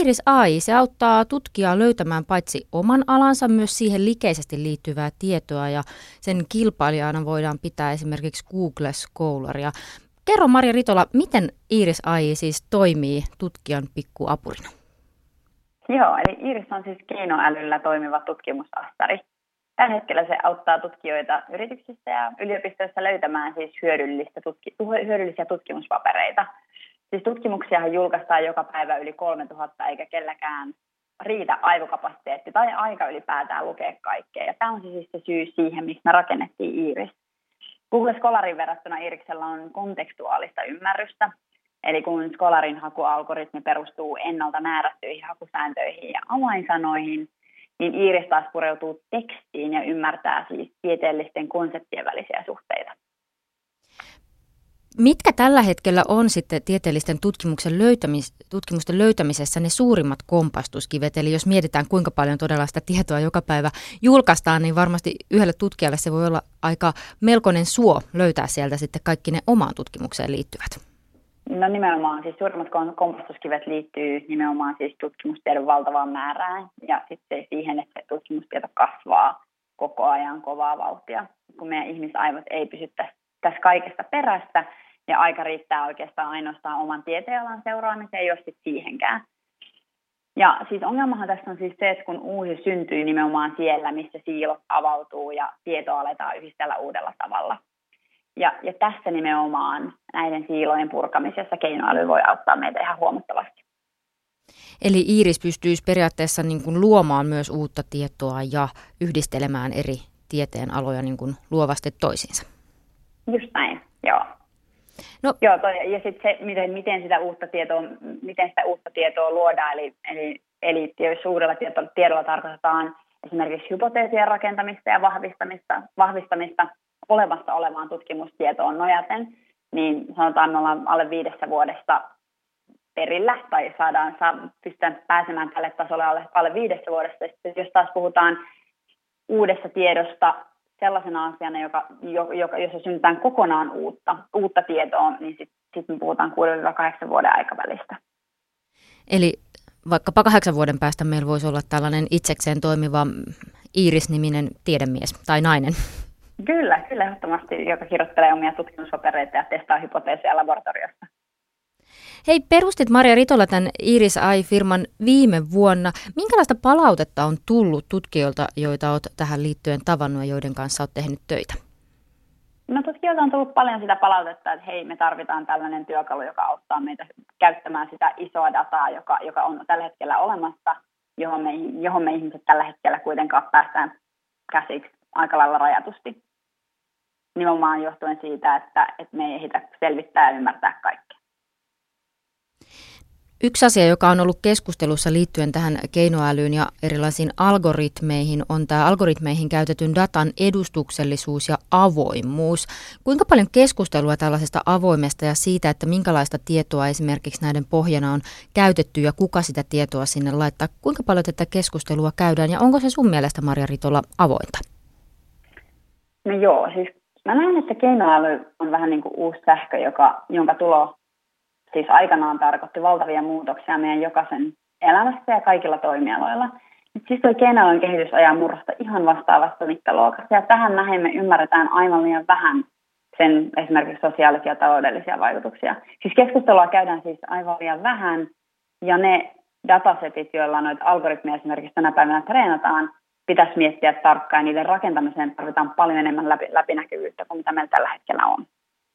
Iris AI, se auttaa tutkijaa löytämään paitsi oman alansa myös siihen likeisesti liittyvää tietoa ja sen kilpailijana voidaan pitää esimerkiksi Google Scholaria. Kerro Maria Ritola, miten Iris AI siis toimii tutkijan pikkuapurina? Joo, eli Iris on siis keinoälyllä toimiva tutkimusastari. Tällä hetkellä se auttaa tutkijoita yrityksissä ja yliopistoissa löytämään siis hyödyllistä tutki- hyödyllisiä tutkimuspapereita. Siis tutkimuksia julkaistaan joka päivä yli 3000, eikä kelläkään riitä aivokapasiteetti tai aika ylipäätään lukea kaikkea. Ja tämä on siis se syy siihen, miksi me rakennettiin Iris. Google Scholarin verrattuna Iriksellä on kontekstuaalista ymmärrystä. Eli kun Scholarin hakualgoritmi perustuu ennalta määrättyihin hakusääntöihin ja avainsanoihin, niin Iiris taas pureutuu tekstiin ja ymmärtää siis tieteellisten konseptien välisiä suhteita. Mitkä tällä hetkellä on sitten tieteellisten tutkimuksen löytämis, tutkimusten löytämisessä ne suurimmat kompastuskivet? Eli jos mietitään, kuinka paljon todella sitä tietoa joka päivä julkaistaan, niin varmasti yhdelle tutkijalle se voi olla aika melkoinen suo löytää sieltä sitten kaikki ne omaan tutkimukseen liittyvät. No nimenomaan, siis suurimmat kompastuskivet liittyy nimenomaan siis tutkimustiedon valtavaan määrään ja sitten siihen, että tutkimustieto kasvaa koko ajan kovaa vauhtia. Kun meidän ihmisaivot ei pysy tässä kaikesta perästä ja aika riittää oikeastaan ainoastaan oman tieteenalan seuraamiseen, jos sitten siihenkään. Ja siis ongelmahan tässä on siis se, että kun uusi syntyy nimenomaan siellä, missä siilot avautuu ja tietoa aletaan yhdistellä uudella tavalla – ja, ja tässä nimenomaan näiden siilojen purkamisessa keinoäly voi auttaa meitä ihan huomattavasti. Eli Iiris pystyisi periaatteessa niin kuin luomaan myös uutta tietoa ja yhdistelemään eri tieteenaloja niin kuin luovasti toisiinsa. Just näin, joo. No. Joo, toi, ja sitten se, miten, miten, sitä uutta tietoa, miten sitä uutta tietoa luodaan, eli, eli, eli jos uudella tiedolla, tiedolla tarkoitetaan esimerkiksi hypoteesien rakentamista ja vahvistamista, vahvistamista olemassa olevaan tutkimustietoon nojaten, niin sanotaan me ollaan alle viidessä vuodessa perillä tai saadaan, saa, pystytään pääsemään tälle tasolle alle, alle viidessä vuodessa. Sitten jos taas puhutaan uudessa tiedosta sellaisena asiana, joka, joka, jossa synnytään kokonaan uutta, uutta tietoa, niin sitten sit me puhutaan 6-8 vuoden aikavälistä. Eli vaikkapa kahdeksan vuoden päästä meillä voisi olla tällainen itsekseen toimiva Iiris-niminen tiedemies tai nainen. Kyllä, kyllä ehdottomasti, joka kirjoittelee omia tutkimuspapereita ja testaa hypoteeseja laboratoriossa. Hei, perustit Maria Ritola tämän Iris AI-firman viime vuonna. Minkälaista palautetta on tullut tutkijoilta, joita olet tähän liittyen tavannut ja joiden kanssa olet tehnyt töitä? No tutkijoilta on tullut paljon sitä palautetta, että hei, me tarvitaan tällainen työkalu, joka auttaa meitä käyttämään sitä isoa dataa, joka, joka on tällä hetkellä olemassa, johon me, johon me ihmiset tällä hetkellä kuitenkaan päästään käsiksi aika lailla rajatusti nimenomaan johtuen siitä, että, että me ei ehditä selvittää ja ymmärtää kaikkea. Yksi asia, joka on ollut keskustelussa liittyen tähän keinoälyyn ja erilaisiin algoritmeihin, on tämä algoritmeihin käytetyn datan edustuksellisuus ja avoimuus. Kuinka paljon keskustelua tällaisesta avoimesta ja siitä, että minkälaista tietoa esimerkiksi näiden pohjana on käytetty ja kuka sitä tietoa sinne laittaa, kuinka paljon tätä keskustelua käydään ja onko se sun mielestä Maria Ritola avointa? No joo, siis Mä näen, että keinoäly on vähän niin kuin uusi sähkö, joka, jonka tulo siis aikanaan tarkoitti valtavia muutoksia meidän jokaisen elämässä ja kaikilla toimialoilla. Nyt siis tuo keinoälyn kehitys ajaa murrosta ihan vastaavasta mittaluokasta ja tähän näin me ymmärretään aivan liian vähän sen esimerkiksi sosiaalisia ja taloudellisia vaikutuksia. Siis keskustelua käydään siis aivan liian vähän ja ne datasetit, joilla noita algoritmeja esimerkiksi tänä päivänä treenataan, pitäisi miettiä tarkkaan. Niiden rakentamiseen tarvitaan paljon enemmän läpi, läpinäkyvyyttä kuin mitä meillä tällä hetkellä on.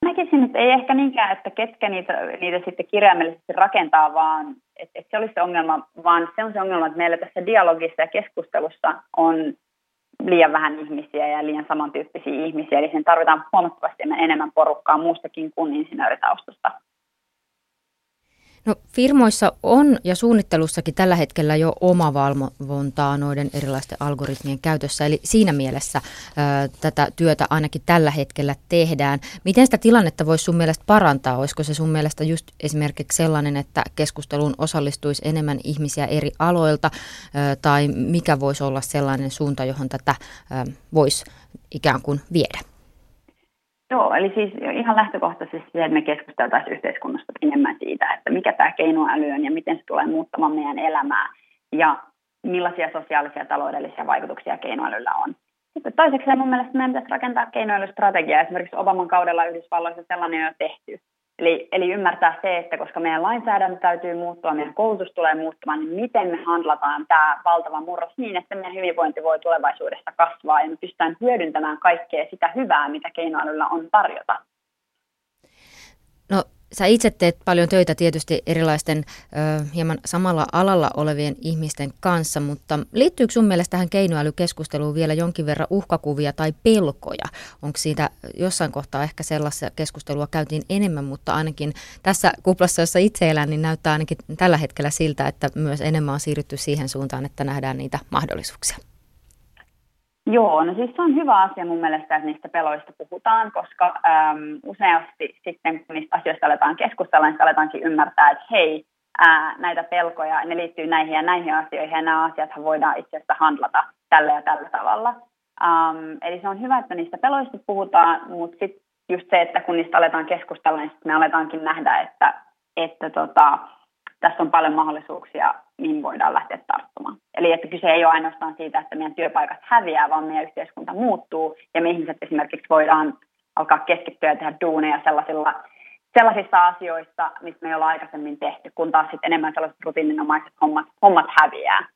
Näkisin, että ei ehkä niinkään, että ketkä niitä, niitä sitten kirjaimellisesti rakentaa, vaan että, että se olisi se ongelma, vaan se on se ongelma, että meillä tässä dialogissa ja keskustelussa on liian vähän ihmisiä ja liian samantyyppisiä ihmisiä, eli sen tarvitaan huomattavasti enemmän porukkaa muustakin kuin insinööritaustasta. No firmoissa on ja suunnittelussakin tällä hetkellä jo oma valvontaa noiden erilaisten algoritmien käytössä, eli siinä mielessä ää, tätä työtä ainakin tällä hetkellä tehdään. Miten sitä tilannetta voisi sun mielestä parantaa? Olisiko se sun mielestä just esimerkiksi sellainen, että keskusteluun osallistuisi enemmän ihmisiä eri aloilta, ää, tai mikä voisi olla sellainen suunta, johon tätä voisi ikään kuin viedä? Joo, eli siis ihan lähtökohtaisesti se, että me keskusteltaisiin yhteiskunnasta enemmän siitä, että mikä tämä keinoäly on ja miten se tulee muuttamaan meidän elämää ja millaisia sosiaalisia ja taloudellisia vaikutuksia keinoälyllä on. Sitten toiseksi mun mielestä meidän pitäisi rakentaa keinoälystrategiaa. Esimerkiksi Obaman kaudella Yhdysvalloissa sellainen on jo tehty. Eli, eli ymmärtää se, että koska meidän lainsäädäntö täytyy muuttua, meidän koulutus tulee muuttumaan, niin miten me handlataan tämä valtava murros niin, että meidän hyvinvointi voi tulevaisuudessa kasvaa ja me pystytään hyödyntämään kaikkea sitä hyvää, mitä keinoälyllä on tarjota. Sä itse teet paljon töitä tietysti erilaisten ö, hieman samalla alalla olevien ihmisten kanssa, mutta liittyykö sun mielestä tähän keinoälykeskusteluun vielä jonkin verran uhkakuvia tai pelkoja? Onko siitä jossain kohtaa ehkä sellaista keskustelua käytiin enemmän, mutta ainakin tässä kuplassa, jossa itse elän, niin näyttää ainakin tällä hetkellä siltä, että myös enemmän on siirrytty siihen suuntaan, että nähdään niitä mahdollisuuksia. Joo, no siis se on hyvä asia mun mielestä, että niistä peloista puhutaan, koska äm, useasti sitten kun niistä asioista aletaan keskustella, niin aletaankin ymmärtää, että hei, ää, näitä pelkoja, ne liittyy näihin ja näihin asioihin, ja nämä asiat voidaan itse asiassa handlata tällä ja tällä tavalla. Um, eli se on hyvä, että niistä peloista puhutaan, mutta sitten just se, että kun niistä aletaan keskustella, niin me aletaankin nähdä, että, että tota, tässä on paljon mahdollisuuksia, mihin voidaan lähteä tarttumaan. Eli että kyse ei ole ainoastaan siitä, että meidän työpaikat häviää, vaan meidän yhteiskunta muuttuu ja me ihmiset esimerkiksi voidaan alkaa keskittyä ja tehdä duuneja sellaisilla, sellaisissa asioissa, mistä me ei olla aikaisemmin tehty, kun taas sitten enemmän sellaiset rutiininomaiset hommat, hommat häviää.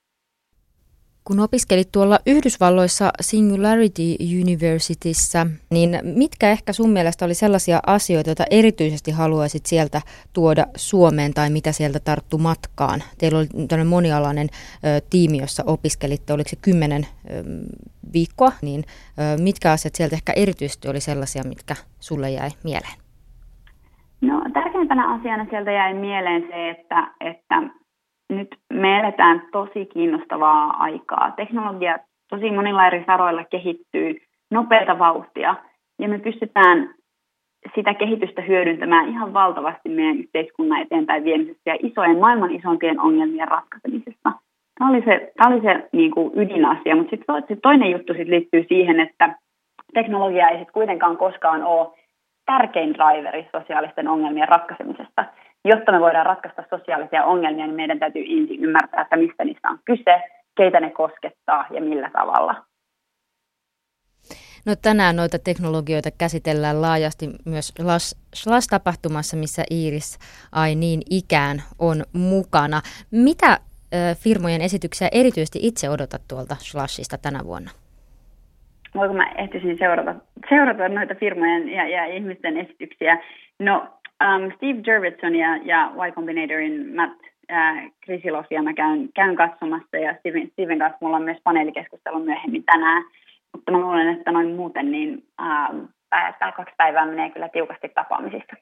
Kun opiskelit tuolla Yhdysvalloissa Singularity Universityssä, niin mitkä ehkä sun mielestä oli sellaisia asioita, joita erityisesti haluaisit sieltä tuoda Suomeen tai mitä sieltä tarttu matkaan? Teillä oli tämmöinen monialainen ö, tiimi, jossa opiskelitte, oliko se kymmenen ö, viikkoa, niin ö, mitkä asiat sieltä ehkä erityisesti oli sellaisia, mitkä sulle jäi mieleen? No tärkeimpänä asiana sieltä jäi mieleen se, että, että nyt me eletään tosi kiinnostavaa aikaa. Teknologia tosi monilla eri saroilla kehittyy nopeata vauhtia ja me pystytään sitä kehitystä hyödyntämään ihan valtavasti meidän yhteiskunnan eteenpäin viemisessä ja isojen, maailman isompien ongelmien ratkaisemisessa. Tämä oli se, tämä oli se niin kuin ydinasia, mutta sitten toinen juttu sit liittyy siihen, että teknologia ei sit kuitenkaan koskaan ole tärkein driveri sosiaalisten ongelmien ratkaisemisesta jotta me voidaan ratkaista sosiaalisia ongelmia, niin meidän täytyy ensin ymmärtää, että mistä niistä on kyse, keitä ne koskettaa ja millä tavalla. No tänään noita teknologioita käsitellään laajasti myös Slash-tapahtumassa, missä Iiris ai niin ikään on mukana. Mitä ö, firmojen esityksiä erityisesti itse odotat tuolta Slashista tänä vuonna? Voinko mä ehtisin seurata, seurata noita firmojen ja, ja ihmisten esityksiä? No Um, Steve Jurvetson ja, ja Y Combinatorin Matt äh, Krisilofia mä käyn, käyn katsomassa ja Steven, Steven kanssa mulla on myös paneelikeskustelu myöhemmin tänään. Mutta mä luulen, että noin muuten niin äh, kaksi päivää menee kyllä tiukasti tapaamisista.